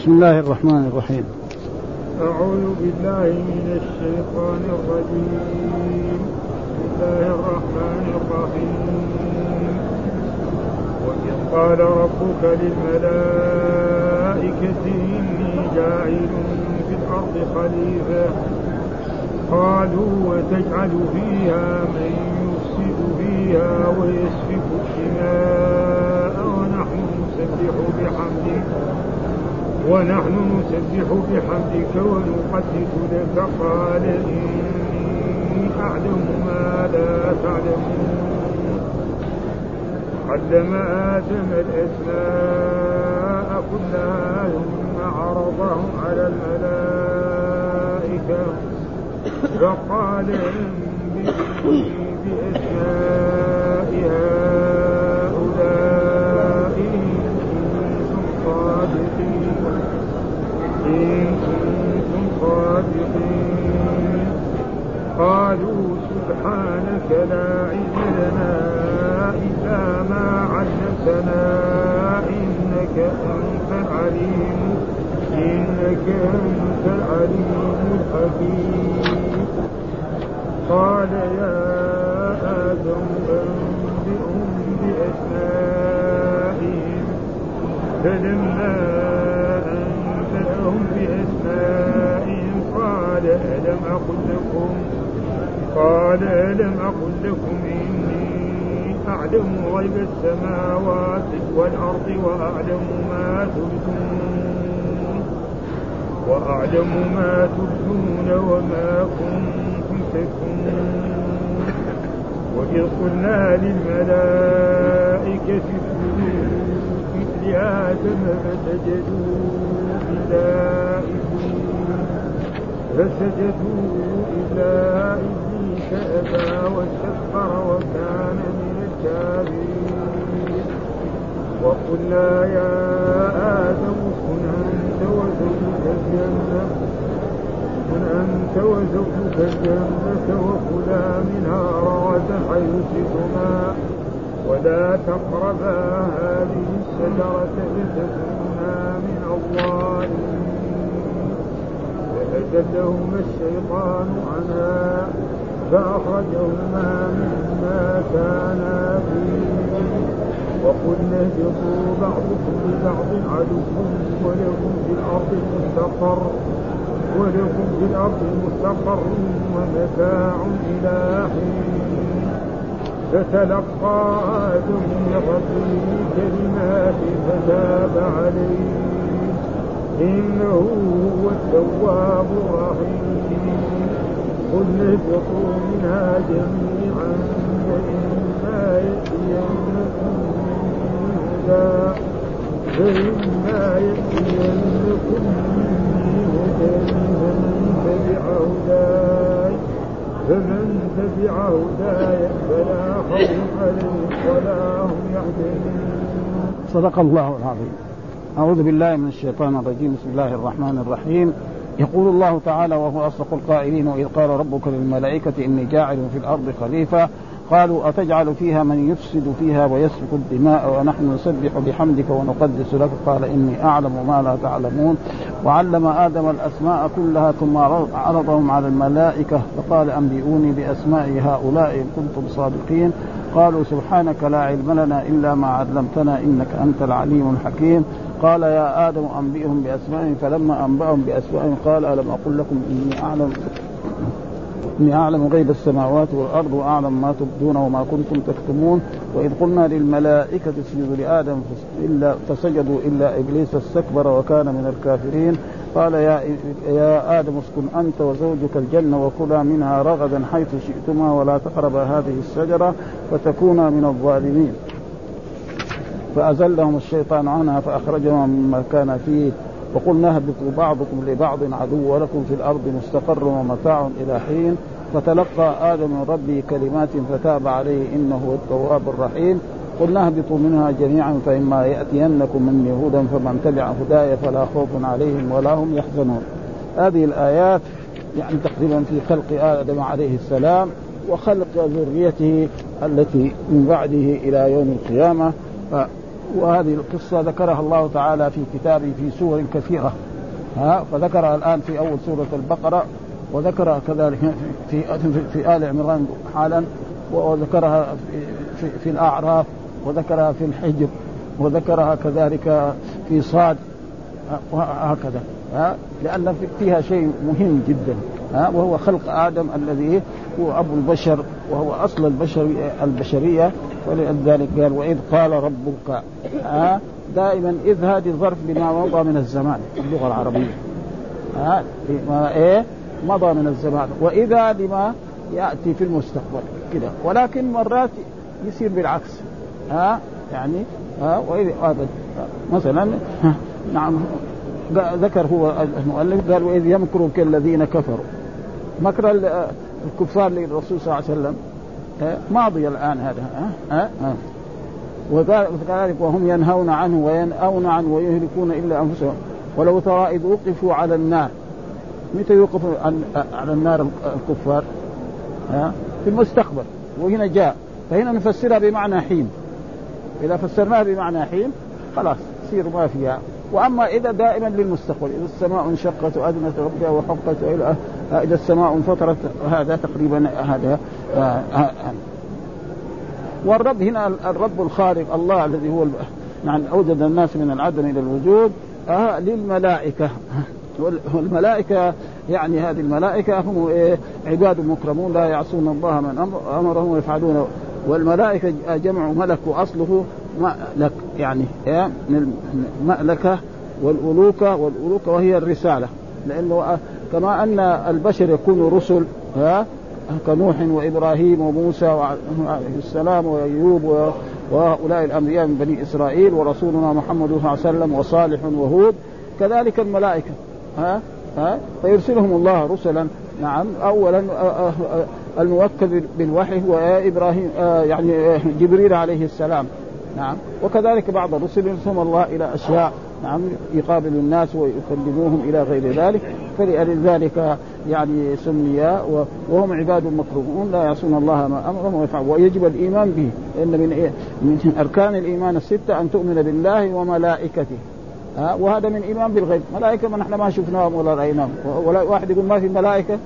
بسم الله الرحمن الرحيم. أعوذ بالله من الشيطان الرجيم. بسم الله الرحمن الرحيم. وإذ قال ربك للملائكة إني جاعل في الأرض خليفة. قالوا وتجعل فيها من يفسد فيها ويسفك الدماء ونحن نسبح بحمدك ونحن نسبح بحمدك ونقدس لك قال إني أعلم ما لا تعلمون. علم آدم الأسماء كلها ثم عرضهم على الملائكة. فقال انبئوني بأسماء إن كنتم صادقين إن كنتم صادقين قالوا سبحانك لا علم لنا إلا ما علمتنا إنك أنت العليم إنك أنت العليم الحكيم. قال يا آدم أنبئهم بأسمائهم فلما أنبأهم بأسمائهم قال ألم أقل لكم قال ألم أقل لكم إني أعلم غيب السماوات والأرض وأعلم ما تبدون وأعلم ما تبدون وما كنتم تكتمون وإذ قلنا للملائكة اسجدوا لآدم فسجدوا إلا إبليس. فسجدوا إلا إبليس. أبى واستكبر وكان من الكافرين وقلنا يا آدم اسكن أنت وزوجك الجنة. اسكن أنت وزوجك الجنة وكلا منها رغدا حيث ولا تقربا هذه الشجرة فتكونا من الظالمين فأجلهما الشيطان عنها فأخرجهما مما كانا فيه. وقلنا اهبطوا بعضكم لبعض عدو ولكم في الأرض مستقر ولكم في الأرض مستقر ومتاع إلى حين. فتلقى آدم من كلمات فتاب عليه. إنه هو التواب الرحيم. قل اهبطوا منها جميعا فإما يأتينكم هدى فإما يأتينكم مني هدى فمن تبع هداي فمن تبع هداي فلا خوف عليهم ولا هم يحزنون. صدق الله العظيم. أعوذ بالله من الشيطان الرجيم. بسم الله الرحمن الرحيم. يقول الله تعالى وهو أصدق القائلين وإذ قال ربك للملائكة إني جاعل في الأرض خليفة. قالوا أتجعل فيها من يفسد فيها ويسفك الدماء ونحن نسبح بحمدك ونقدس لك؟ قال إني أعلم ما لا تعلمون. وعلم آدم الأسماء كلها ثم عرضهم على الملائكة. فقال أنبئوني بأسماء هؤلاء إن كنتم صادقين. قالوا سبحانك لا علم لنا إلا ما علمتنا إنك أنت العليم الحكيم. قال يا آدم أنبئهم بأسمائهم فلما أنبأهم بأسمائهم قال ألم أقل لكم إني أعلم إني أعلم غيب السماوات والأرض وأعلم ما تبدون وما كنتم تكتمون وإذ قلنا للملائكة اسجدوا لآدم إلا فسجدوا إلا إبليس استكبر وكان من الكافرين. قال يا يا آدم اسكن أنت وزوجك الجنة وكلا منها رغدا حيث شئتما ولا تقربا هذه الشجرة فتكونا من الظالمين. فأزلهم الشيطان عنها فأخرجهم مما كان فيه وقلنا اهبطوا بعضكم لبعض عدو ولكم في الأرض مستقر ومتاع إلى حين فتلقى آدم من ربه كلمات فتاب عليه إنه هو التواب الرحيم. قلنا اهبطوا منها جميعا فإما يأتينكم مني هدى فمن تبع هداي فلا خوف عليهم ولا هم يحزنون. هذه الآيات يعني تقريبا في خلق آدم عليه السلام وخلق ذريته التي من بعده إلى يوم القيامة. وهذه القصة ذكرها الله تعالى في كتابه في سور كثيرة. ها فذكرها الآن في أول سورة البقرة وذكرها كذلك في في, آل عمران حالا وذكرها في, في, في الأعراف وذكرها في الحجر وذكرها كذلك في صاد وهكذا. ها لأن فيها شيء مهم جدا. ها وهو خلق آدم الذي هو أبو البشر وهو أصل البشر البشرية. ولذلك قال وإذ قال ربك ها دائما إذ هذه ظرف بما مضى من الزمان في اللغة العربية ها ما إيه؟ مضى من الزمان وإذا لما يأتي في المستقبل كده. ولكن مرات يصير بالعكس ها يعني ها واذا مثلا نعم ذكر هو المؤلف قال وإذ يمكر بك الذين كفروا مكر الكفار للرسول صلى الله عليه وسلم. ماضي الآن هذا ها؟ ها؟ وكذلك وهم ينهون عنه وينأون عنه ويهلكون إلا أنفسهم. ولو ترى إذ وقفوا على النار. متى يوقف على النار الكفار؟ ها؟ في المستقبل. وهنا جاء. فهنا نفسرها بمعنى حين. إذا فسرناها بمعنى حين خلاص يصير ما فيها. وأما إذا دائما للمستقبل إذا السماء انشقت وأذنت ربها وحقت إذا السماء انفطرت هذا تقريبا هذا والرب هنا الرب الخالق الله الذي هو نعم أوجد الناس من العدم إلى الوجود آه للملائكة. والملائكة يعني هذه الملائكة هم إيه؟ عباد مكرمون لا يعصون الله من أمرهم ويفعلون. والملائكة جمع ملك وأصله مألك يعني من المألكة والألوكة والألوكة وهي الرسالة. لأنه كما أن البشر يكونوا رسل ها؟ كنوح وإبراهيم وموسى عليه السلام وأيوب وهؤلاء الأنبياء من بني إسرائيل ورسولنا محمد صلى الله عليه وسلم وصالح وهود. كذلك الملائكة ها؟ ها؟ فيرسلهم الله رسلا نعم اولا الموكل بالوحي هو إبراهيم يعني جبريل عليه السلام. نعم. وكذلك بعض الرسل يرسلهم الله إلى أشياء نعم يقابل الناس ويكلموهم إلى غير ذلك. فلذلك يعني سمي وهم عباد مكرومون لا يعصون الله ما أمرهم ويفعلون. ويجب الإيمان به لأن من إيه؟ من أركان الإيمان الستة أن تؤمن بالله وملائكته. ها؟ وهذا من إيمان بالغيب. ملائكة ما نحن ما شفناهم ولا رأيناهم. ولا واحد يقول ما في ملائكة.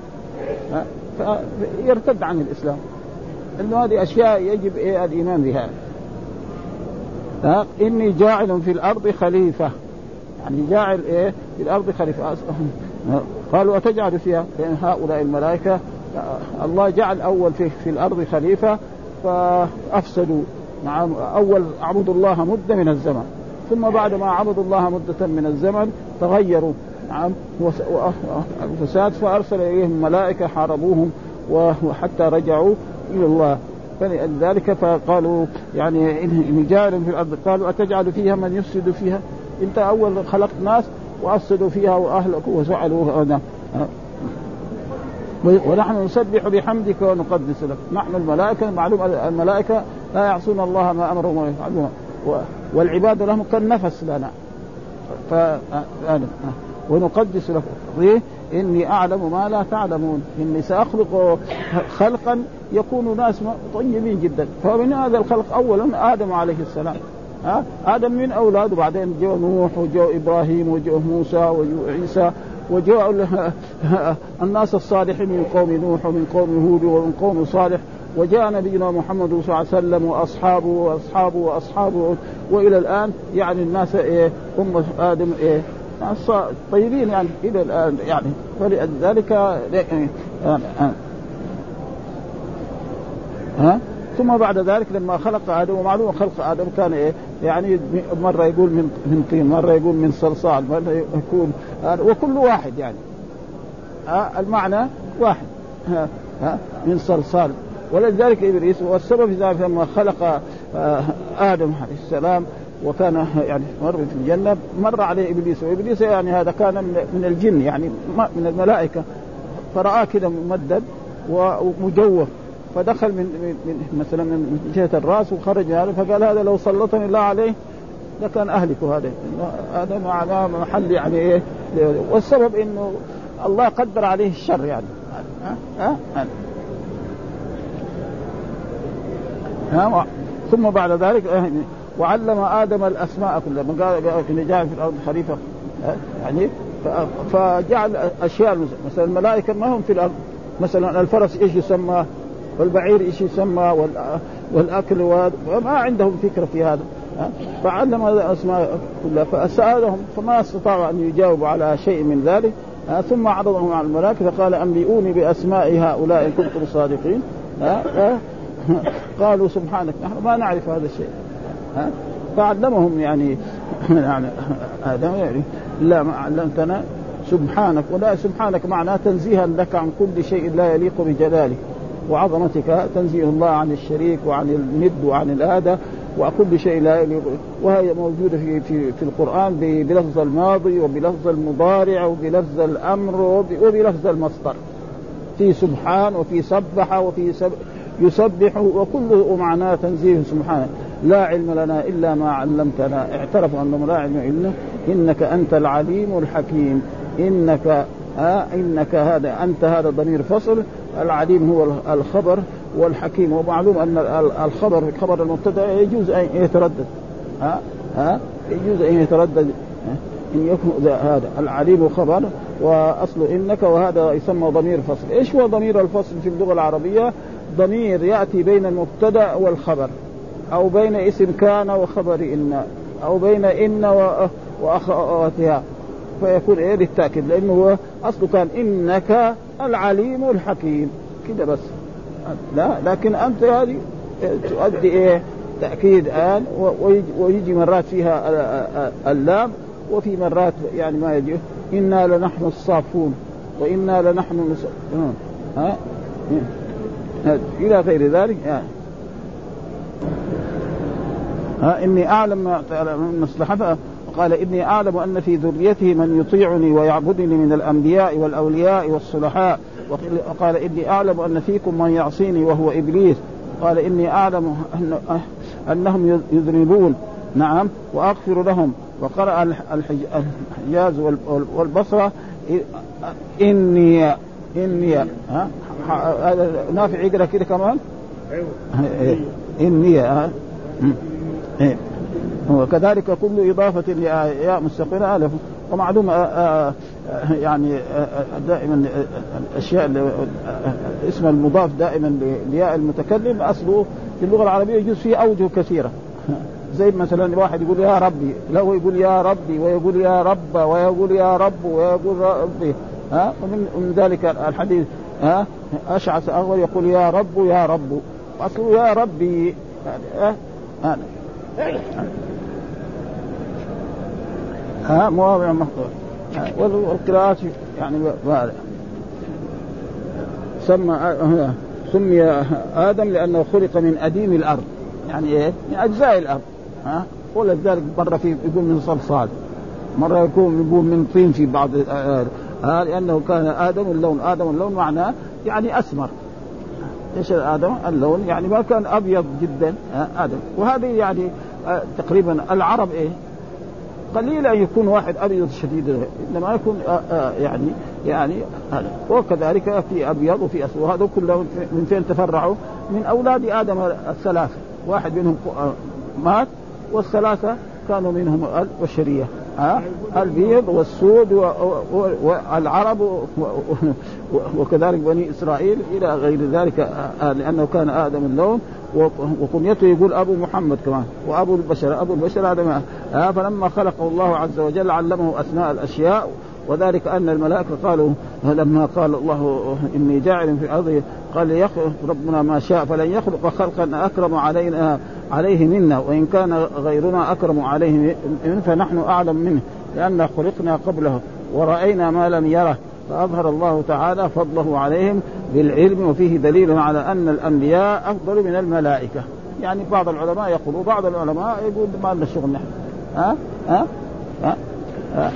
فيرتد عن الإسلام. إنه هذه أشياء يجب إيه الايمان بها. إني جاعل في الأرض خليفة. يعني جاعل إيه؟ في الأرض خليفة. قالوا أتجعل فيها؟ لأن هؤلاء الملائكة الله جعل أول في, في الأرض خليفة فأفسدوا. نعم أول عبدوا الله مدة من الزمن. ثم بعد ما عبدوا الله مدة من الزمن تغيروا. نعم الفساد فأرسل إليهم ملائكة حاربوهم وحتى رجعوا إلى الله. فلذلك فقالوا يعني إن جاعل في الأرض قالوا أتجعل فيها من يفسد فيها؟ أنت أول خلقت ناس وأفسدوا فيها وأهلكوا وفعلوا هذا ونحن نسبح بحمدك ونقدس لك. نحن الملائكة معلوم الملائكة لا يعصون الله ما أمرهم ويفعلون والعباد لهم كالنفس لنا. ف ونقدس لك. ليه؟ إني أعلم ما لا تعلمون. إني سأخلق خلقا يكون ناس طيبين جدا. فمن هذا الخلق أولا آدم عليه السلام. ها؟ آدم من أولاده. بعدين جو نوح وجو إبراهيم وجو موسى وجو عيسى وجاء الناس الصالحين من قوم نوح ومن قوم هود ومن قوم صالح. وجاء نبينا محمد صلى الله عليه وسلم وأصحابه وأصحابه وأصحابه. وإلى الآن يعني الناس إيه؟ امه آدم إيه؟ طيبين يعني إلى الآن يعني فلذلك ها؟ ثم بعد ذلك لما خلق آدم ومعلوم خلق آدم كان إيه؟ يعني مرة يقول من من طين مرة يقول من صلصال مرة يكون وكل واحد يعني. ها؟ المعنى واحد. ها؟ ها؟ من صلصال. ولذلك إبليس والسبب في ذلك لما خلق آه، آدم عليه السلام وكان يعني مر في الجنه مر عليه إبليس. وإبليس يعني هذا كان من الجن يعني من الملائكة. فرآه كذا ممدد ومجوف. فدخل من, من مثلا من جهة الرأس وخرج هذا فقال هذا لو سلطني الله عليه لكان اهلك هذا. هذا معناه محل يعني إيه؟ والسبب إنه الله قدر عليه الشر يعني. ها, ها, ها؟ ثم بعد ذلك وعلم آدم الأسماء كلها. من قال جاء في الأرض خليفة. يعني فجعل أشياء مثلا الملائكة ما هم في الأرض. مثلا الفرس إيش يسمى؟ والبعير إيش يسمى؟ والأكل وما عندهم فكرة في هذا. فعلم الأسماء كلها. فسألهم فما استطاعوا أن يجاوبوا على شيء من ذلك. ثم عرضهم على الملائكة فقال أنبئوني بأسماء هؤلاء إن كنتم صادقين. قالوا سبحانك نحن ما نعرف هذا الشيء. فعلمهم يعني هذا يعني لا ما علمتنا. سبحانك ولا سبحانك معناه تنزيها لك عن كل شيء لا يليق بجلالك. وعظمتك تنزيه الله عن الشريك وعن الند وعن الآدة وكل شيء لا يليق وهي موجودة في في في القرآن بلفظ الماضي وبلفظ المضارع وبلفظ الأمر وبلفظ المصدر. في سبحان وفي سبح وفي سب يسبح وكله معناه تنزيه سبحانه. لا علم لنا إلا ما علمتنا. اعترفوا انهم لا علم إلا إنك أنت العليم الحكيم. إنك آه إنك هذا أنت هذا ضمير فصل. العليم هو الخبر والحكيم. ومعلوم أن الخبر خبر المبتدأ يجوز أن يتردد. ها ها يجوز أن يتردد. إن يكون هذا. العليم خبر وأصل إنك وهذا يسمى ضمير فصل، إيش هو ضمير الفصل في اللغة العربية؟ ضمير يأتي بين المبتدأ والخبر. أو بين اسم كان وخبر إن أو بين إن وأخواتها. فيكون إيه للتاكيد لأنه هو أصله كان إنك العليم الحكيم. كده بس. لا لكن أنت هذه تؤدي إيه؟ تأكيد آن ويجي مرات فيها اللام وفي مرات يعني ما يجي. إنا لنحن الصافون وإنا لنحن ها؟ إلى غير ذلك يعني. ها إني أعلم من مصلحتها قال إني أعلم أن في ذريته من يطيعني ويعبدني من الأنبياء والأولياء والصلحاء. وقال إني أعلم أن فيكم من يعصيني وهو إبليس. قال إني أعلم أن أنهم يذنبون. نعم. وأغفر لهم. وقرأ الحجاز والبصرة. إني إني ها؟ نافع يقرأ كده كمان؟ أيوه. إني ها إيه. وكذلك كل إضافة لياء مستقرة ألف ومعلوم يعني دائما الأشياء اسم المضاف دائما لياء المتكلم. أصله في اللغة العربية يجوز فيه أوجه كثيرة. زي مثلا واحد يقول يا ربي لو يقول يا ربي ويقول يا رب ويقول يا رب ويقول ربي ها؟ ومن من ذلك الحديث. ها؟ أشعث اغور يقول يا رب يا رب. اصله يا ربي ها؟ ها, مواضع مخطوط. والقراءات يعني سمى سمي آدم لأنه خلق من أديم الأرض. يعني إيه؟ من أجزاء الأرض. ها؟ ولذلك مرة في يقول من صلصال. مرة يكون يقول من طين في بعض آه لأنه كان آدم اللون آدم اللون معناه يعني أسمر. إيش آدم؟ اللون يعني ما كان أبيض جدا آدم. وهذه يعني آه تقريبا العرب إيه؟ قليل أن يكون واحد أبيض شديد إنما يكون آه آه يعني يعني هذا. وكذلك في أبيض وفي أسود. وهذا كله من فين تفرعوا؟ من أولاد آدم الثلاثة. واحد منهم مات والثلاثة كانوا منهم البشريه البيض والسود والعرب وكذلك بني إسرائيل إلى غير ذلك لأنه كان آدم اللون وكنيته يقول أبو محمد كمان وأبو البشر أبو البشر هذا فلما خلقه الله عز وجل علمه اسماء الأشياء وذلك أن الملائكة قالوا لما قال الله إني جاعل في الأرض قال يخلق ربنا ما شاء فلن يخلق خلقا أكرم علينا عليه منا وإن كان غيرنا أكرم عليه منه فنحن أعلم منه لأن خلقنا قبله ورأينا ما لم يره فأظهر الله تعالى فضله عليهم بالعلم وفيه دليل على أن الأنبياء أفضل من الملائكة يعني بعض العلماء يقولوا بعض العلماء يقول ما لنا شغل نحن ها, ها؟ ها؟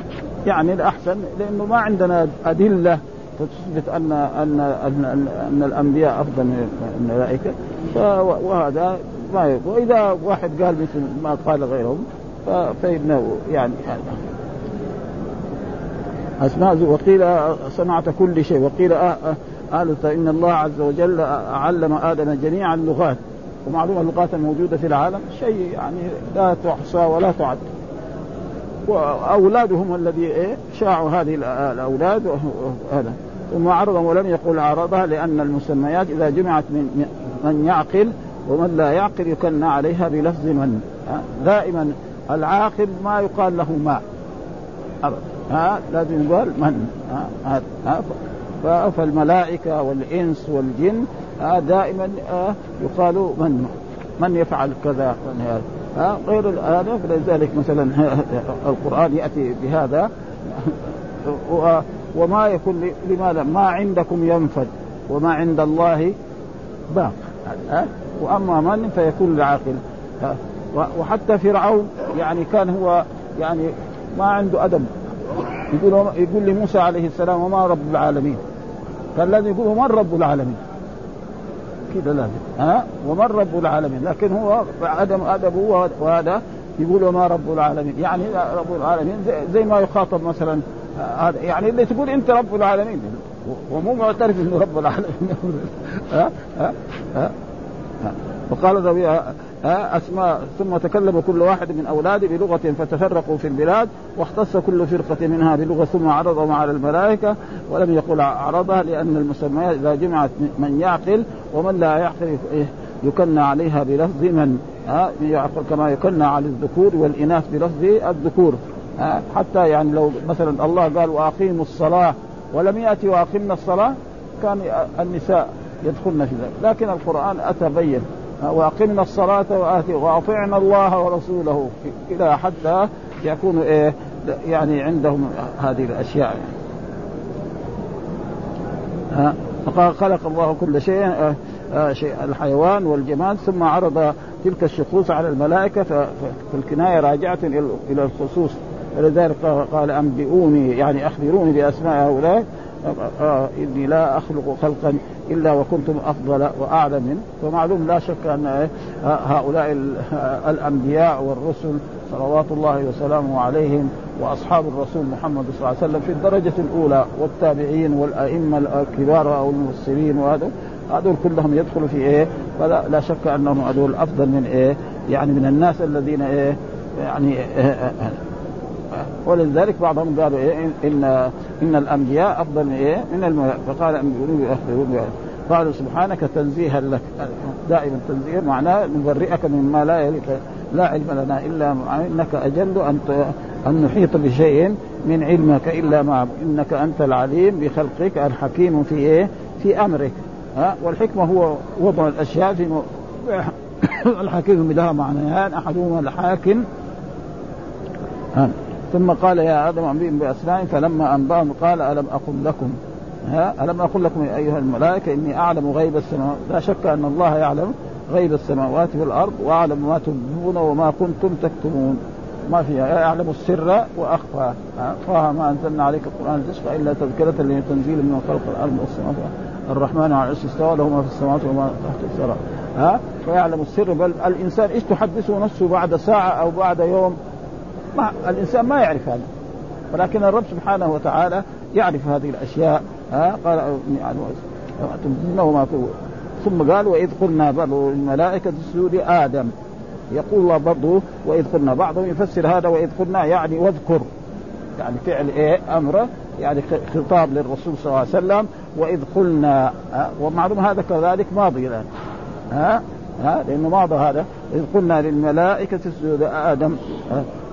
يعني الأحسن لأنه ما عندنا أدلة تثبت ان ان ان, أن الأنبياء أفضل من الملائكة. وهذا ما واذا واحد قال مثل ما قال غيرهم فإنه يعني أسماء وقيل صنعت كل شيء. وقيل قالوا فان الله عز وجل علم آدم جميع اللغات. ومعلوم اللغات الموجودة في العالم. شيء يعني لا تحصى ولا تعد. وأولادهم الذي إيه؟ شاعوا هذه الأولاد هذا. ثم ولم يقل عرضها لأن المسميات إذا جمعت من من يعقل ومن لا يعقل يكنى عليها بلفظ من دائما العاقل ما يقال له ما. ها لازم يقال من ها فالملائكة والإنس والجن دائما يقال من من يفعل كذا من هذا ها غير هذا فلذلك مثلا القرآن يأتي بهذا وما يكون لماذا؟ ما عندكم ينفد وما عند الله باق. وأما من فيكون العاقل. وحتى فرعون يعني كان هو يعني ما عنده أدب. يقول يقول لموسى عليه السلام وما رب العالمين. كان لازم يقول ومن رب العالمين؟ كذا لازم ها؟ ومن رب العالمين؟ لكن هو عدم ادبه وهذا يقول وما رب العالمين. يعني رب العالمين زي ما يخاطب مثلا هذا يعني اللي تقول أنت رب العالمين ومو معترف إنه رب العالمين. ها؟ ها؟ ها؟ وقال ذوي أسماء ثم تكلم كل واحد من أولاده بلغة فتفرقوا في البلاد واختص كل فرقة منها بلغة ثم عرضهم على الملائكة ولم يقل عرضها لأن المسميات إذا جمعت من يعقل ومن لا يعقل يكنى عليها بلفظ من يعقل كما يكنى على الذكور والإناث بلفظ الذكور. حتى يعني لو مثلا الله قال وأقيموا الصلاة ولم يأتي وأقمنا الصلاة كان النساء يدخلن في ذلك. لكن القرآن أتى بين وأقمنا الصلاة وآتي وأطعنا الله ورسوله. إلى حتى يكون إيه يعني عندهم هذه الأشياء. يعني. فقال خلق الله كل شيء آه، آه، شيء الحيوان والجماد ثم عرض تلك الشخوص على الملائكة فالكناية راجعة إلى الخصوص. ولذلك قال أنبئوني يعني أخبروني بأسماء هؤلاء إني لا أخلق خلقا إلا وكنتم أفضل وأعلم منه. ومعلوم لا شك أن آه، هؤلاء الأنبياء والرسل صلوات الله وسلامه عليهم وأصحاب الرسول محمد صلى الله عليه وسلم في الدرجة الأولى والتابعين والأئمة الكبار أو المفسرين وهذا هذول كلهم يدخلوا في إيه؟ فلا لا شك أنهم هذول أفضل من إيه؟ يعني من الناس الذين إيه؟ يعني إيه؟ ولذلك بعضهم قالوا إيه ان ان الأنبياء أفضل من إيه من الملائكة. فقال قالوا سبحانك تنزيها لك. دائما تنزيها. معناه نبرئك مما لا يليق لا علم لنا إلا إنك أجل أن أن نحيط بشيء من علمك إلا ما إنك أنت العليم بخلقك الحكيم في إيه؟ في أمرك. ها؟ والحكمة هو وضع الأشياء في الحكيم لها معنيان أحدهما الحاكم. ثم قال يا آدم أنبئهم بأسمائهم فلما أنبأهم قال ألم أقل لكم؟ ها؟ ألم أقل لكم يا أيها الملائكة إني أعلم غيب السماوات؟ لا شك أن الله يعلم غيب السماوات والأرض وأعلم ما تبدون وما كنتم تكتمون. ما فيها؟ يعلم السر وأخفى. طه ما أنزلنا عليك القرآن لتشقى الا تذكرة لتنزيل من خلق الأرض والسماوات الرحمن على العرش استوى له ما في السماوات وما تحت الثرى. ها؟ فيعلم السر بل الإنسان إيش تحدثه نفسه بعد ساعة أو بعد يوم؟ ما الإنسان ما يعرف هذا. ولكن الرب سبحانه وتعالى يعرف هذه الأشياء. ها قال يعني ما ثم قال وإذ قلنا برضو الملائكة اسجدوا لآدم. يقول الله برضو وإذ قلنا بعضهم يفسر هذا وإذ قلنا يعني واذكر. يعني فعل إيه؟ امره يعني خطاب للرسول صلى الله عليه وسلم وإذ قلنا ومعلوم هذا كذلك ماضي الآن. ها ها لأنه ماضى هذا. إذ قلنا للملائكة اسجدوا لآدم.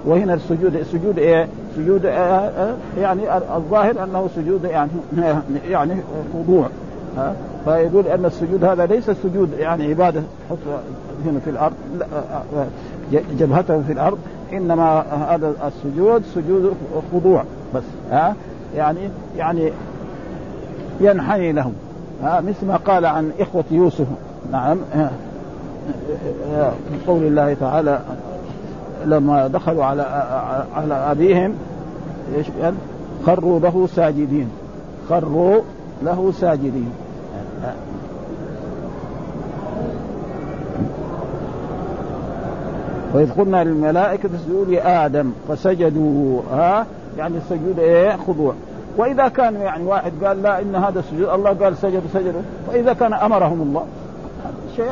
وهنا السجود السجود إيه؟ سجود آه يعني الظاهر أنه سجود يعني يعني خضوع ها؟ فيقول أن السجود هذا ليس سجود يعني عبادة حط هنا في الأرض آه، آه، جبهته في الأرض إنما هذا السجود سجود خضوع بس ها؟ يعني يعني ينحني لهم ها؟ مثل ما قال عن إخوة يوسف نعم قول الله تعالى لما دخلوا على على أبيهم إيش قال؟ خروا له ساجدين. خروا له ساجدين. وإذ قلنا للملائكة اسجدوا لآدم فسجدوا ها يعني السجود إيه؟ خضوع. وإذا كان يعني واحد قال لا إن هذا السجود الله قال سجدوا سجدوا وإذا كان أمرهم الله. شيء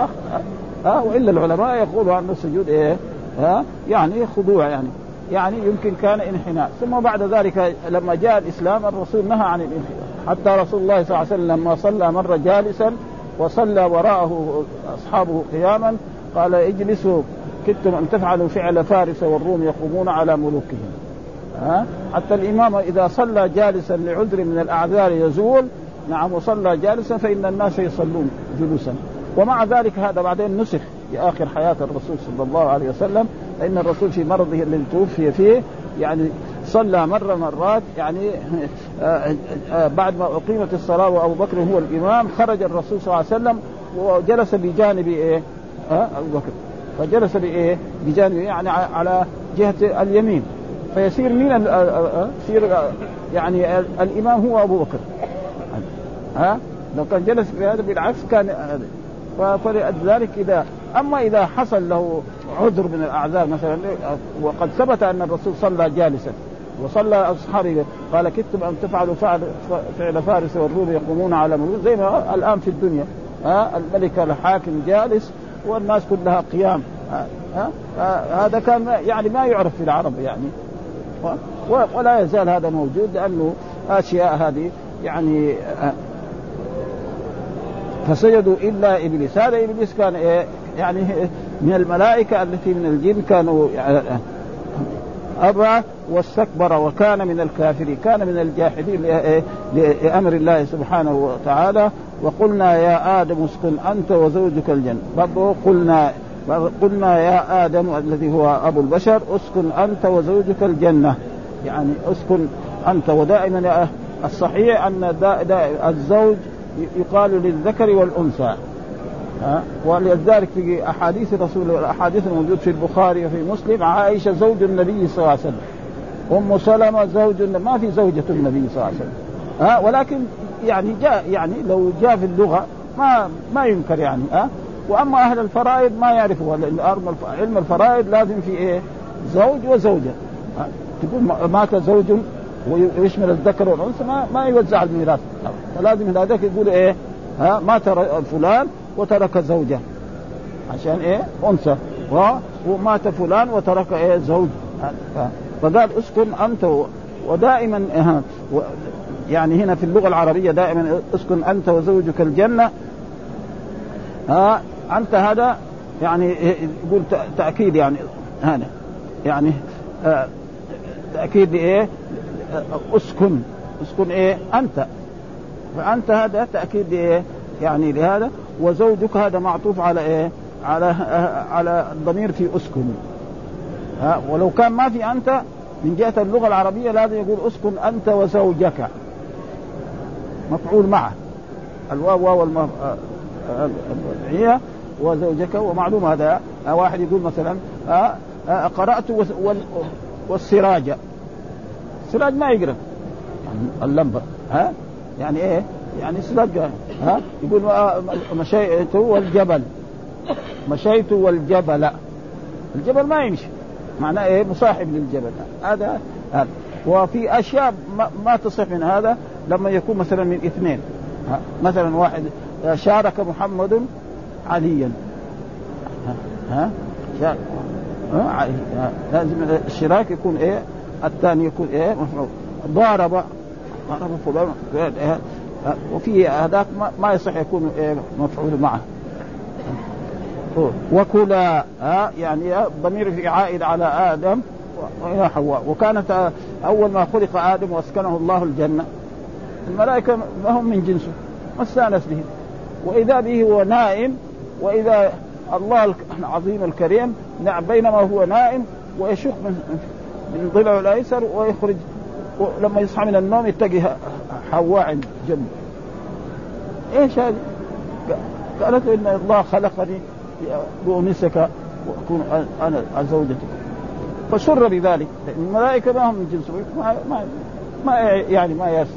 ها وإلا العلماء يقولوا أن السجود إيه؟ ها؟ يعني خضوع يعني. يعني يمكن كان انحناء. ثم بعد ذلك لما جاء الإسلام الرسول نهى عن الانحناء. حتى رسول الله صلى الله عليه وسلم لما صلى مره جالسا وصلى وراءه أصحابه قياما قال اجلسوا كدتم أن تفعلوا فعل فارس والروم يقومون على ملوكهم. ها؟ حتى الإمام إذا صلى جالسا لعذر من الأعذار يزول نعم وصلى جالسا فإن الناس يصلون جلوسا. ومع ذلك هذا بعدين نسخ. في آخر حياة الرسول صلى الله عليه وسلم فإن الرسول في مرضه الذي توفي فيه يعني صلى مرة مرات يعني آه، آه، بعد ما أقيمت الصلاة وأبو بكر هو الإمام خرج الرسول صلى الله عليه وسلم وجلس بجانب إيه؟ آه، أبو بكر. فجلس بإيه؟ بجانب يعني على جهة اليمين. فيصير مين يصير يعني الإمام هو أبو بكر. ها؟ لو كان جلس بهذا بالعكس كان فلذلك إذا أما إذا حصل له عذر من الأعذار مثلا وقد ثبت أن الرسول صلى جالسا وصلى أصحابه قال كدتم أن تفعلوا فعل فعل فارس والروم يقومون على ملوك زي ما الآن في الدنيا. ها الملك الحاكم جالس والناس كلها قيام. ها هذا كان يعني ما يعرف في العرب يعني. ولا يزال هذا موجود لأنه أشياء هذه يعني فسجدوا إلا إبليس. هذا إبليس كان إيه؟ يعني من الملائكة التي من الجن كانوا يعني ابى واستكبر وكان من الكافرين كان من الجاحدين لأمر الله سبحانه وتعالى. وقلنا يا آدم اسكن أنت وزوجك الجنه برضه قلنا قلنا يا آدم الذي هو أبو البشر اسكن أنت وزوجك الجنة. يعني اسكن أنت. ودائما الصحيح أن دا دا الزوج يقال للذكر والأنثى. ها؟ ولذلك في أحاديث رسول الاحاديث الموجود في البخاري وفي مسلم عائشة زوج النبي صلى الله عليه وسلم. أم سلمة زوج ما في زوجة النبي صلى الله عليه وسلم. ها؟ ولكن يعني جاء يعني لو جاء في اللغة ما ما ينكر يعني ها؟ وأما أهل الفرائض ما يعرفوا علم الفرائض لازم في إيه؟ زوج وزوجة. تقول مات زوج ويشمل الذكر والأنثى ما, ما يوزع الميراث. فلازم هذاك يقول إيه؟ ها؟ مات فلان وترك زوجه. عشان إيه؟ أنثى. ومات فلان وترك إيه؟ زوج. فقال اسكن أنت ودائما يعني هنا في اللغة العربية دائما اسكن أنت وزوجك الجنة. ها؟ أنت هذا يعني يقول تأكيد يعني هذا. يعني آه تأكيد لإيه؟ اسكن. اسكن إيه؟ أنت. فأنت هذا تأكيد لإيه؟ يعني لهذا. وزوجك هذا معطوف على إيه؟ على على الضمير في أسكن. ها؟ ولو كان ما في أنت من جهة اللغة العربية لازم يقول أسكن أنت وزوجك. مفعول معه. الواو واو المرجعيه وزوجك ومعلوم هذا. واحد يقول مثلا قرأت والسراج. السراج ما يقرأ. اللمبة. ها؟ يعني إيه؟ يعني سراج ها؟ يقول مشيت والجبل. مشيت والجبل. الجبل ما يمشي. معناه إيه؟ مصاحب للجبل. هذا هذا. وفي أشياء ما, تصح من هذا لما يكون مثلا من اثنين. مثلا واحد شارك محمد عليا. ها, ها؟ ها؟ لازم الشراك يكون إيه؟ الثاني يكون إيه؟ ضارب. ضارب فلان؟ وفي هذاك ما يصح يكون إيه مفعول معه. وكلا ها يعني ضمير في عائد على آدم وإلى حواء. وكانت أول ما خلق آدم وأسكنه الله الجنة. الملائكة ما هم من جنسه ما استأنس به. وإذا به هو نائم وإذا الله العظيم الكريم نعم بينما هو نائم ويشق من من ضلعه الأيسر ويخرج ولما يصحى من النوم يتقي حواء عند جنبه إيش هذه؟ قالت إن الله خلقني لأنسك وأكون أنا زوجتك. فسر بذلك لأن الملائكة ما هم من جنسه ما ما, ما يعني ما يس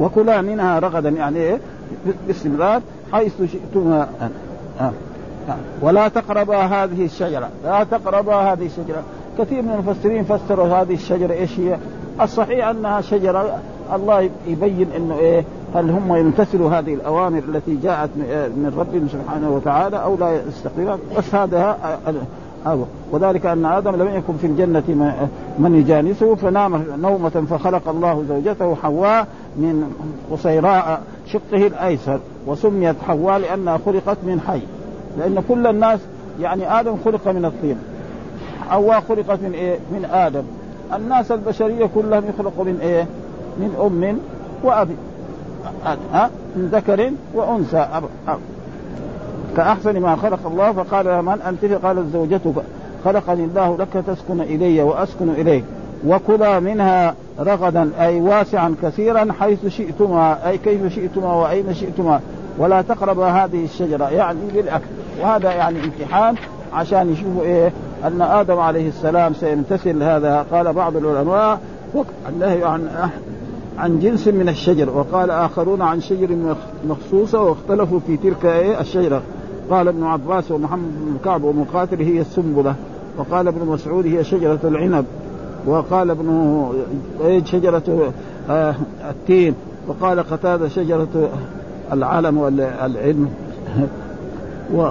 وكلا منها رغدا يعني إيه؟ باستمرار حيث شئتما ولا تقربا هذه الشجرة. لا تقربا هذه الشجرة. كثير من المفسرين فسروا هذه الشجرة إيش هي؟ الصحيح أنها شجرة الله يبين إنه إيه هل هم يمتثلوا هذه الأوامر التي جاءت من ربهم سبحانه وتعالى أو لا يستقيمون؟ بس هذا وذلك أن آدم لم يكن في الجنة من يجانسه فنام نومة فخلق الله زوجته حواء من قصيراء شقه الأيسر وسميت حواء لأنها خلقت من حي. لأن كل الناس يعني آدم خلق من الطين. حواء خلقت من إيه؟ من آدم. الناس البشرية كلهم يخلقوا من إيه؟ من أم وأب. ها؟ من ذكر وأنثى. أب. أب. كأحسن ما خلق الله. فقال من أنت؟ قالت زوجتك. خلقني الله لك تسكن إلي وأسكن إليك. وكلا منها رغدا أي واسعا كثيرا حيث شئتما. أي كيف شئتما وأين شئتما. ولا تقربا هذه الشجرة. يعني للأكل وهذا يعني امتحان عشان يشوفوا إيه؟ أن آدم عليه السلام سيمتثل هذا قال بعض العلماء النهي عن عن جنس من الشجر وقال آخرون عن شجر مخصوصة واختلفوا في تلك الشجرة. قال ابن عباس ومحمد بن كعب ومقاتل هي السنبلة وقال ابن مسعود هي شجرة العنب وقال ابن شجرة آه، التين وقال قتادة شجرة العلم والعلم. و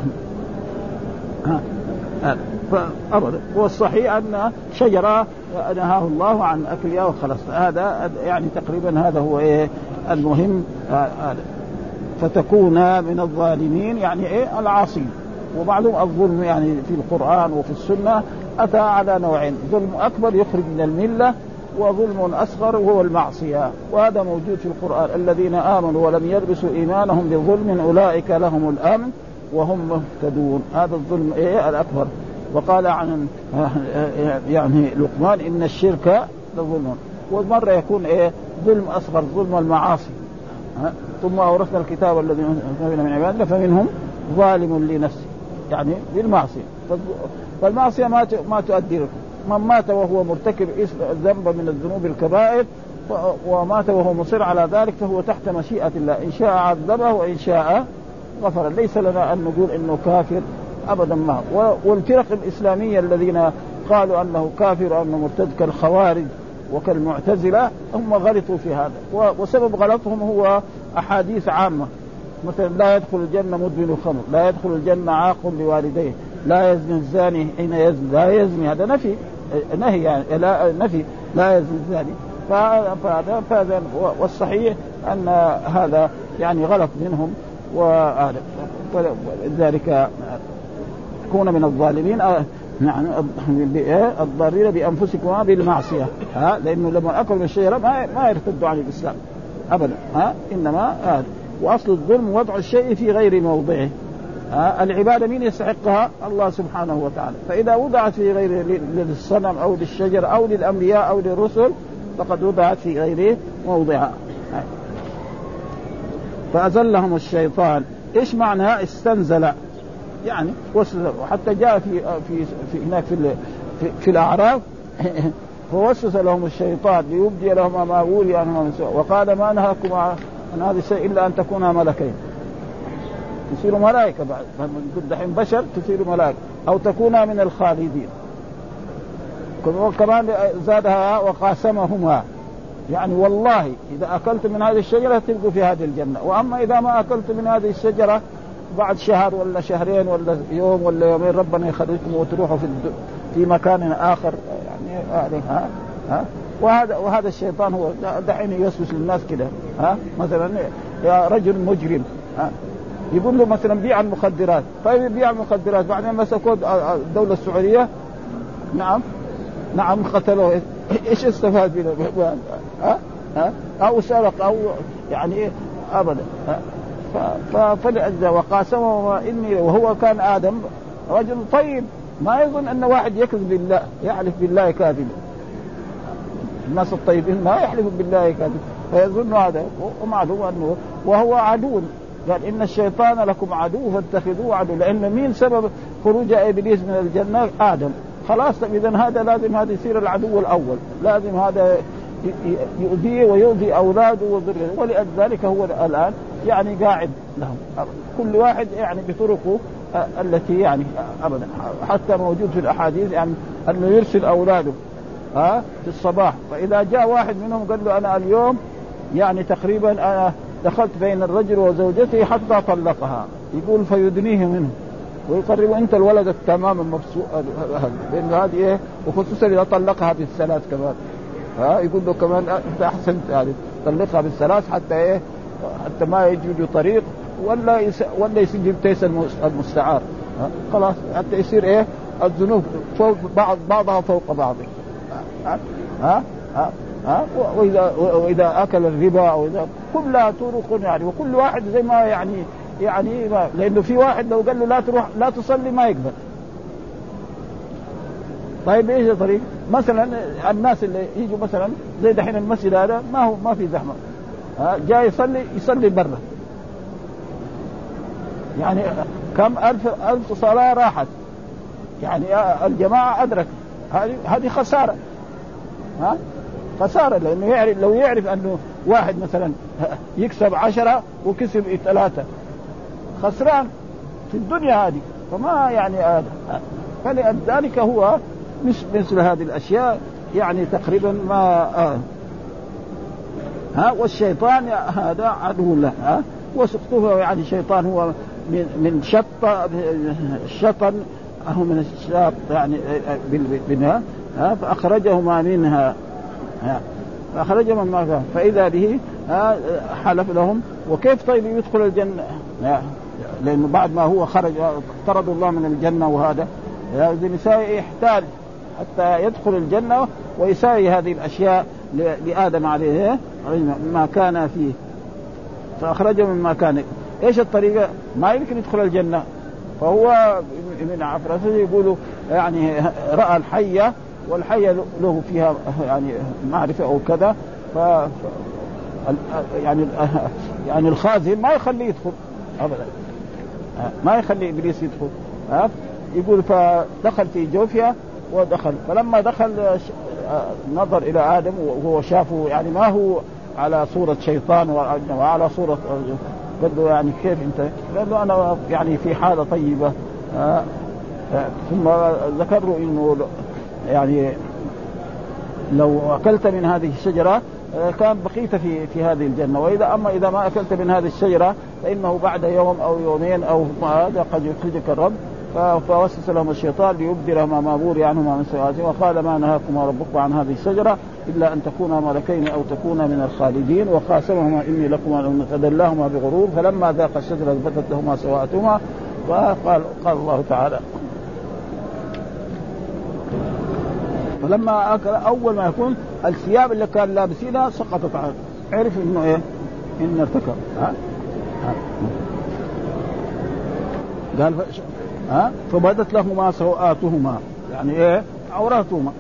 فأبدا والصحيح أن شجرة نهاه الله عن أكلها وخلص هذا يعني تقريبا هذا هو إيه المهم. هذا فتكون من الظالمين يعني إيه العاصين وبعضهم الظلم يعني في القرآن وفي السنة أتى على نوعين. ظلم أكبر يخرج من الملة وظلم أصغر وهو المعصية. وهذا موجود في القرآن. الذين آمنوا ولم يلبسوا إيمانهم بظلم أولئك لهم الأمن وهم مهتدون. هذا الظلم إيه الأكبر. وقال عن يعني لقمان إن الشرك لظلم. ومره يكون إيه؟ ظلم أصغر ظلم المعاصي. ثم أورثنا الكتاب الذي من عبادنا فمنهم ظالم لنفسه. يعني بالمعصيه فالمعصية ما ما تؤدي لكم. من مات وهو مرتكب ذنب من الذنوب الكبائر ومات وهو مصر على ذلك فهو تحت مشيئة الله. إن شاء عذبه وإن شاء غفر. ليس لنا أن نقول إنه كافر. ابدا ما. والفرق الإسلامية الذين قالوا أنه كافر وأنه مرتد كالخوارج وكالمعتزلة هم غلطوا في هذا. وسبب غلطهم هو أحاديث عامة. مثلا لا يدخل الجنة مدمن الخمر، لا يدخل الجنة عاق لوالديه، لا يزني الزاني حين يزني، لا يزني. هذا نفي نهي يعني لا نفي لا يزني الزاني. فهذا فهذا والصحيح أن هذا يعني غلط منهم وهذا. ولذلك تكون من الظالمين نعم الضارين بأنفسكم بالمعصيه ها لأنه لما اكلوا من الشجرة ما يرتدوا عن الإسلام ابدا ها إنما هذا وأصل الظلم وضع الشيء في غير موضعه ها العبادة مين يستحقها؟ الله سبحانه وتعالى، فإذا وضعت في غير للصنم أو للشجر أو للأنبياء أو للرسل فقد وضعت في غير موضعها. فأزلهم الشيطان، إيش معنى استنزل؟ يعني وحتى جاء في في, في هناك في في, في الأعراف فوسوس لهم الشيطان ليبدي لهم ما ولي عنهم وقال ما نهاكم عن هذا الشيء إلا أن تكونا ملكين. تصيروا ملائكة بعد دحين بشر تصيروا ملائكة. أو تكونا من الخالدين. كمان زادها وقاسمهما. يعني والله إذا أكلت من هذه الشجرة تلقوا في هذه الجنة. وأما إذا ما أكلت من هذه الشجرة بعد شهر ولا شهرين ولا يوم ولا يومين ربنا يخرجكم وتروحوا في في مكان آخر. يعني ها؟ ها؟ وهذا وهذا الشيطان هو دحين يوسوس للناس كده. ها؟ مثلا يا رجل مجرم. ها؟ يقول له مثلا بيع المخدرات. طيب يبيع المخدرات. بعدين مسكوه الدولة السعودية. نعم. نعم قتلوه. إيش استفاد منه ها؟ ها؟ أو سرق أو يعني ابدا. ها؟ فلأجل وقاسمه إني وهو كان آدم رجل طيب. ما يظن أن واحد يكذب بالله يحلف بالله كاذبا الناس الطيبين ما يحلفوا بالله كاذبا فيظن هذا. ومعلوم أنه وهو عدو. قال إن الشيطان لكم عدو فاتخذوه عدو. لأن مين سبب خروج إبليس من الجنة؟ آدم. خلاص اذا هذا لازم هذا يصير العدو الأول. لازم هذا يؤذيه ويؤذي أولاده وذريته. ولذلك هو الآن يعني قاعد لهم. كل واحد يعني بطرقه آه، التي يعني ابدا. حتى موجود في الأحاديث يعني أنه يرسل أولاده ها في الصباح. فإذا جاء واحد منهم قال له أنا اليوم يعني تقريبا أنا دخلت بين الرجل وزوجته حتى طلقها. يقول فيدنيه منه. ويقرب أنت الولد التمام المبسوط هذه إيه؟ وخصوصا إذا طلقها بالثلاث كمان. ها يقول له كمان أنت احسنت يعني طلقها بالثلاث حتى إيه حتى ما يجي طريق ولا يس ولا يجيب تيس المستعار خلاص حتى يصير إيه الذنوب فوق بعض بعضها فوق بعض ها ها ها؟ وإذا وإذا أكل الربا أو اذا كلها طرق يعني وكل واحد زي ما يعني يعني ما لأنه في واحد لو قال له لا تروح لا تصلي ما يقبل طيب إيش الطريق؟ مثلا الناس اللي يجوا مثلا زي دحين المسجد هذا ما هو ما في زحمة. جاي يصلي يصلي برا. يعني كم ألف ألف صلاة راحت. يعني الجماعة أدرك. هذه هذه خسارة. ها؟ خسارة لأنه يعرف لو يعرف أنه واحد مثلا يكسب عشرة وكسب ثلاثة. خسران في الدنيا هذه. فما يعني هذا. فلذلك هو مثل هذه الأشياء يعني تقريبا ما آه. ها والشيطان هذا عدو له ها. وسقطه يعني الشيطان هو من من شط الشطن هو من الشاط يعني منها ها. فأخرجهما منها ها. فأخرجهما منها فإذا به ها حلف لهم. وكيف طيب يدخل الجنة؟ لأنه بعد ما هو خرج طرد الله من الجنة وهذا. الإنسان يحتاج حتى يدخل الجنة ويساوي هذه الأشياء لآدم عليه ما كان فيه. فأخرجه مما كان. إيش الطريقة؟ ما يمكن يدخل الجنة. فهو من عفرته يقولوا يعني رأى الحية والحية له فيها يعني معرفة أو كذا. ف يعني يعني الخازن ما يخليه يدخل ابدا. ما يخلي إبليس يدخل. ها؟ يقول فدخل في جوفها ودخل. فلما دخل نظر إلى آدم وهو شافه يعني ما هو على صورة شيطان وعلى صورة قال له يعني كيف أنت؟ قال له أنا يعني في حالة طيبة. آه ثم ذكر له إنه يعني لو أكلت من هذه الشجرة كان بقيت في في هذه الجنة. وإذا أما إذا ما أكلت من هذه الشجرة فإنه بعد يوم أو يومين أو هذا قد يخرجك الرب. فوسوس لهم الشيطان ليبدلهما ما بوري عنهما من سوءاتهما وقال ما نهاكما ربكما عن هذه الشجرة إلا أن تكونا ملكين أو تكونا من الخالدين وقاسمهما إني لكما فدلاهما بغرور فلما ذاق الشجرة بدت لهما سوءاتهما وقال قال الله تعالى فلما أكل أول ما يكون الثياب اللي كان لابسينها سقطت عنه عرف إنه إيه؟ إنه ارتكب ها؟ ها. قال ها؟ فبدت لهما سوآتهما يعني إيه؟ عوراتهما.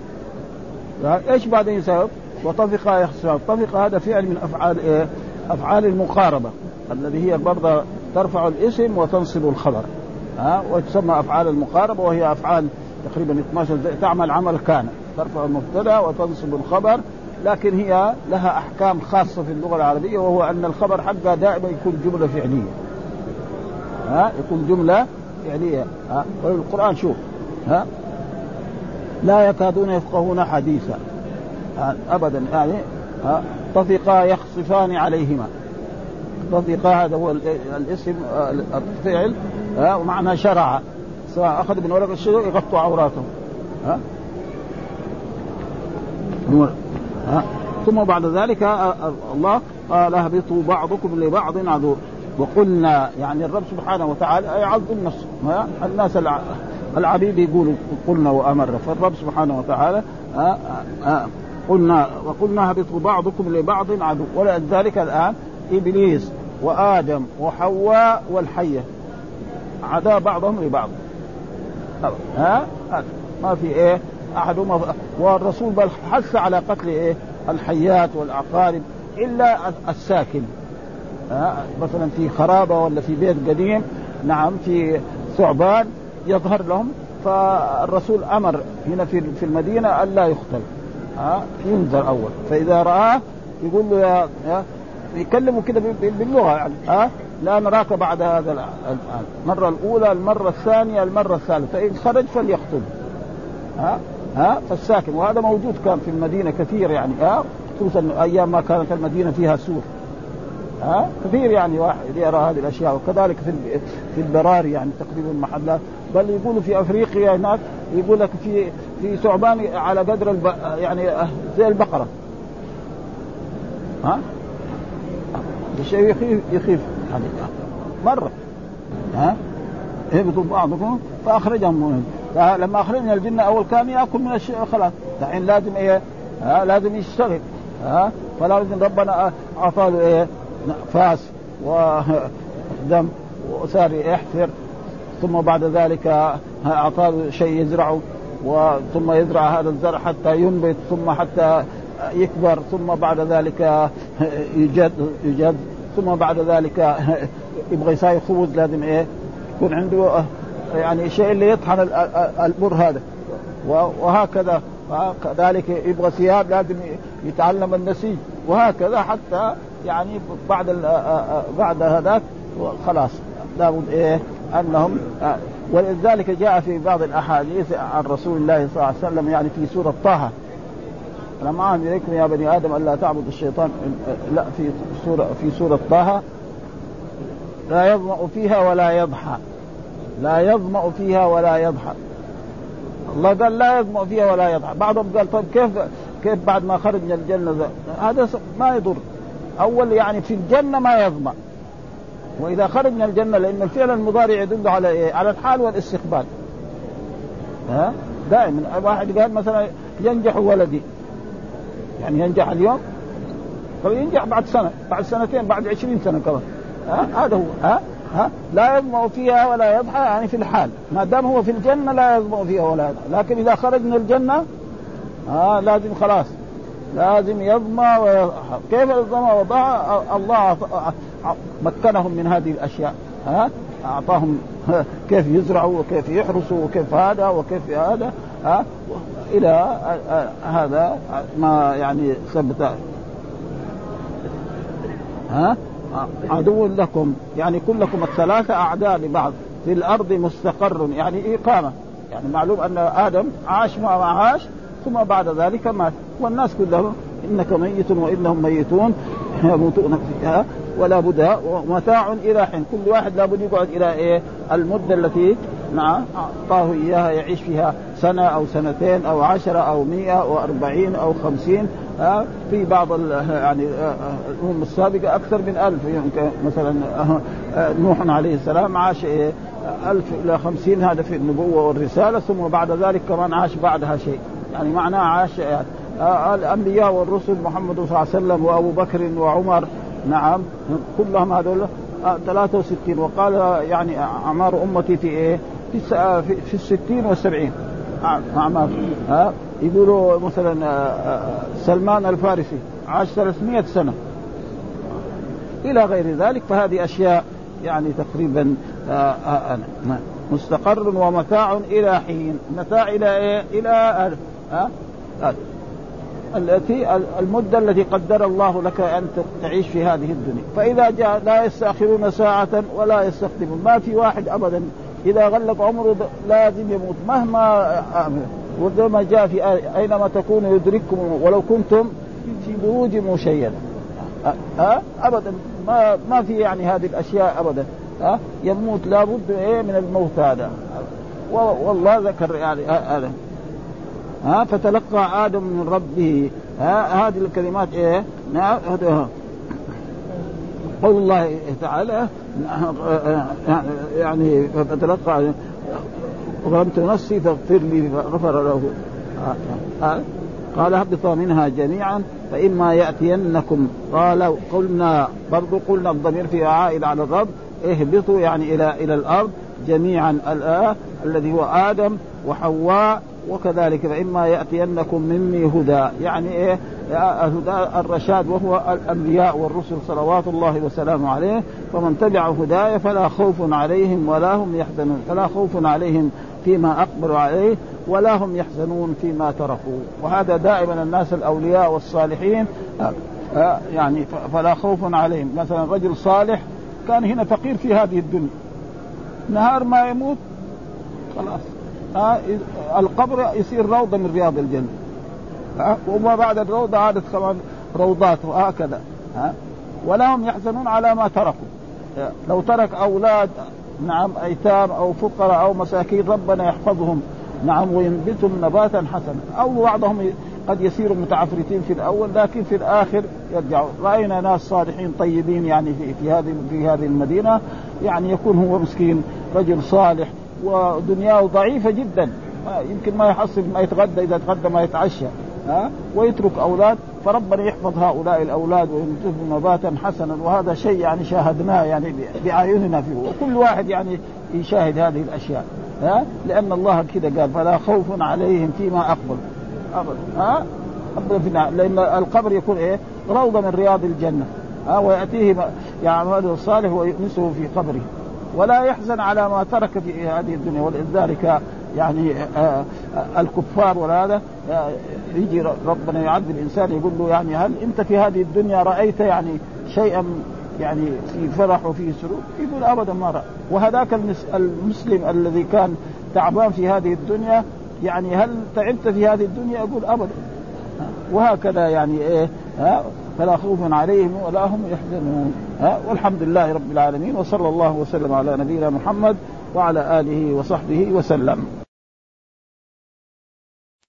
إيش بعدين يسوي؟ وطفقا يخصفان طفق هذا فعل من أفعال إيه؟ أفعال المقاربة الذي هي برضه ترفع الاسم وتنصب الخبر. ها؟ وتسمى أفعال المقاربة وهي أفعال تقريبا 12 تعمل عمل كان. ترفع المبتدأ وتنصب الخبر لكن هي لها أحكام خاصة في اللغة العربية وهو أن الخبر حقها دائما يكون جملة فعلية. ها؟ يكون جملة فعليه ها والقران شوف ها لا يكادون يفقهون حديثا ابدا يعني ها طفقا يخصفان عليهما. طفقا هذا هو الاسم الفعل ها ومعنى شرع. سواء اخذ من ورق الشجر يغطوا عوراتهم ها. ها ثم بعد ذلك الله قال اهبطوا بعضكم لبعض عدو. وقلنا يعني الرب سبحانه وتعالى يعظم نفسه الناس العبيد يقولوا قلنا وأمر فالرب سبحانه وتعالى قلنا وقلنا اهبطوا بعضكم لبعض عدو ولذلك الآن إبليس وآدم وحواء والحية عدا بعضهم لبعض. ها؟ ما في إيه؟ أحدهما والرسول بل حث على قتل إيه؟ الحيات والعقارب إلا الساكن. مثلا في خرابة ولا في بيت قديم نعم في ثعبان يظهر لهم فالرسول أمر هنا في في المدينة الا يقتل. ها ينذر أول. فإذا رآه يقول له يا, يا يكلموا كده باللغة يعني. ها لا نراك بعد هذا الآن. المرة الأولى المرة الثانية المرة الثالثة. فإن خرج فليقتل. ها ها فالساكن. وهذا موجود كان في المدينة كثير يعني. ها خصوصا أيام ما كانت المدينة فيها سور. ها؟ كثير يعني واحد يرى هذه الأشياء وكذلك في في البراري يعني تقريبا المحلات. بل يقولوا في أفريقيا هناك يقول لك في في ثعبان على قدر الب... يعني زي البقرة. ها؟ شيء يخيف يخيف يعني مرة. ها؟ اهبطوا بعضكم فأخرجهم من لما أخرجنا الجنة أول كان يأكل من الشيء خلاص الحين لازم إيه ها؟ لازم يشتغل. ها؟ فلازم ربنا أعطاه إيه فاس ودم وصار يحفر ثم بعد ذلك أعطاه شيء يزرعه وثم يزرع هذا الزرع حتى ينبت ثم حتى يكبر ثم بعد ذلك يجد يجد ثم بعد ذلك يبغى يساوي خبز لازم إيه؟ يكون عنده يعني شيء اللي يطحن البر هذا. وهكذا كذلك يبغى ثياب لازم يتعلم النسيج وهكذا حتى يعني بعد بعد هذاك خلاص. لابد إيه أنهم ولذلك جاء في بعض الأحاديث عن رسول الله صلى الله عليه وسلم يعني في سورة طه. ألم أعهد إليكم يا بني آدم ألا تعبدوا الشيطان لا في سورة في سورة طه. لا يظمأ فيها ولا يضحى. لا يظمأ فيها ولا يضحى. الله قال لا يظمأ فيها ولا يضحى. بعضهم قال طيب كيف كيف بعد ما خرج من الجنة؟ هذا ما يضر. أول يعني في الجنة ما يظمأ وإذا خرج من الجنة لأن الفعل المضارع يدل على إيه؟ على الحال والاستقبال. ها؟ دائما. واحد قال مثلا ينجح ولدي. يعني ينجح اليوم؟ فينجح بعد سنة. بعد سنتين بعد عشرين سنة كمان. ها؟ هذا هو. ها؟ ها؟ لا يظمأ فيها ولا يضحى يعني في الحال. ما دام هو في الجنة لا يظمأ فيها ولا يضحى. لكن إذا خرج من الجنة ها لازم خلاص. لازم يظمأ ويضحى كيف الظمأ وضحى الله مكنهم من هذه الأشياء. ها؟ أعطاهم كيف يزرعوا وكيف يحرسوا وكيف هذا وكيف هذا. ها؟ إلى هذا ما يعني ثبت. ها؟ عدو لكم. يعني كلكم الثلاثة أعداء لبعض. في الأرض مستقر. يعني إقامة. يعني معلوم أن آدم عاش ما عاش. ثم بعد ذلك مات والناس كلهم إنك ميت وإنهم ميتون يموتون فيها ولا بد ومتاع إلى حين. كل واحد لابد يقعد إلى إيه؟ المدة التي نعم أعطاه إياها يعيش فيها سنة أو سنتين أو عشرة أو مئة وأربعين أو خمسين. آه في بعض يعني الأمم السابقة أكثر من ألف. يمكن مثلا آه نوح عليه السلام عاش إيه؟ ألف إلى خمسين. هذا في النبوة والرسالة. ثم بعد ذلك كمان عاش بعدها شيء. يعني معناه عاش آه الأنبياء والرسل محمد صلى الله عليه وسلم وأبو بكر وعمر نعم كلهم هذول 63 وقال يعني أعمار أمتي في إيه؟ في في الستين والسبعين. أعمار. ها يقولوا مثلا سلمان الفارسي عاش 300 سنة. إلى غير ذلك فهذه أشياء يعني تقريبا مستقر ومتاع إلى حين. متاع إلى إيه؟ إلى ها؟ التي المدة التي قدر الله لك أن تعيش في هذه الدنيا. فإذا جاء لا يستأخرون ساعة ولا يستخدمون ما في واحد أبدا. إذا غلق عمره لازم يموت. مهما وزي ما جاء في أينما تكونوا يدرككم ولو كنتم في بروج مشيدة. ها؟ أبدا. ما ما في يعني هذه الأشياء أبدا. ها؟ يموت. لابد إيه من الموت هذا. والله ذكر يعني هذا. ها فتلقى آدم من ربه. ها هذه الكلمات إيه؟ قول الله تعالى يعني فتلقى ظلمت نفسي فاغفر لي فغفر له. قال اهبطوا منها جميعا فإما يأتينكم. قال قلنا برضو قلنا الضمير في عائد على الرب. اهبطوا يعني إلى إلى الأرض جميعا الذي هو آدم وحواء وكذلك فإما يأتينكم مني هدى. يعني إيه؟ هدى الرشاد وهو الأنبياء والرسل صلوات الله وسلامه عليه. فمن تبع هداي فلا خوف عليهم ولا هم يحزنون. فلا خوف عليهم فيما أقبلوا عليه ولا هم يحزنون فيما تركوا. وهذا دائما الناس الأولياء والصالحين يعني فلا خوف عليهم. مثلا رجل صالح كان هنا فقير في هذه الدنيا. نهار ما يموت خلاص. ها القبر يصير روضة من رياض الجنه ها؟ وما بعد الروضة عادت كمان روضات وهكذا. ها؟ ولا هم يحزنون على ما تركوا. لو ترك أولاد نعم أيتام أو فقراء أو مساكين ربنا يحفظهم. نعم وينبتهم نباتا حسنا. أو بعضهم قد يصيروا متعفرتين في الأول لكن في الآخر يرجعوا رأينا ناس صالحين طيبين يعني في في هذه في هذه المدينة. يعني يكون هو مسكين رجل صالح ودنياه ضعيفة جدا. يمكن ما يحصل ما يتغدى إذا تغدى ما يتعشى ها؟ ويترك أولاد فربنا يحفظ هؤلاء الأولاد وينتجهم نباتا حسنا. وهذا شيء يعني شاهدناه يعني باعيننا فيه. وكل واحد يعني يشاهد هذه الأشياء ها؟ لأن الله كذا قال فلا خوف عليهم فيما أقبل. ابدا ها؟ لأن القبر يكون إيه؟ روضة من رياض الجنة ها؟ وياتيه يعمل الصالح ويؤنسه في قبره. ولا يحزن على ما ترك في هذه الدنيا ولذلك يعني آه آه الكفار ولا هذا آه يجي ربنا يعذب الإنسان يقول له يعني هل أنت في هذه الدنيا رأيت يعني شيئا يعني في فرح وفي سرور؟ يقول ابدا ما رأى. وهذاك المسلم الذي كان تعبان في هذه الدنيا يعني هل تعبت في هذه الدنيا؟ يقول ابدا. وهكذا يعني إيه ها فلا خوف عليهم ولا هم يحزنون. ها؟ والحمد لله رب العالمين وصلى الله وسلم على نبينا محمد وعلى آله وصحبه وسلم.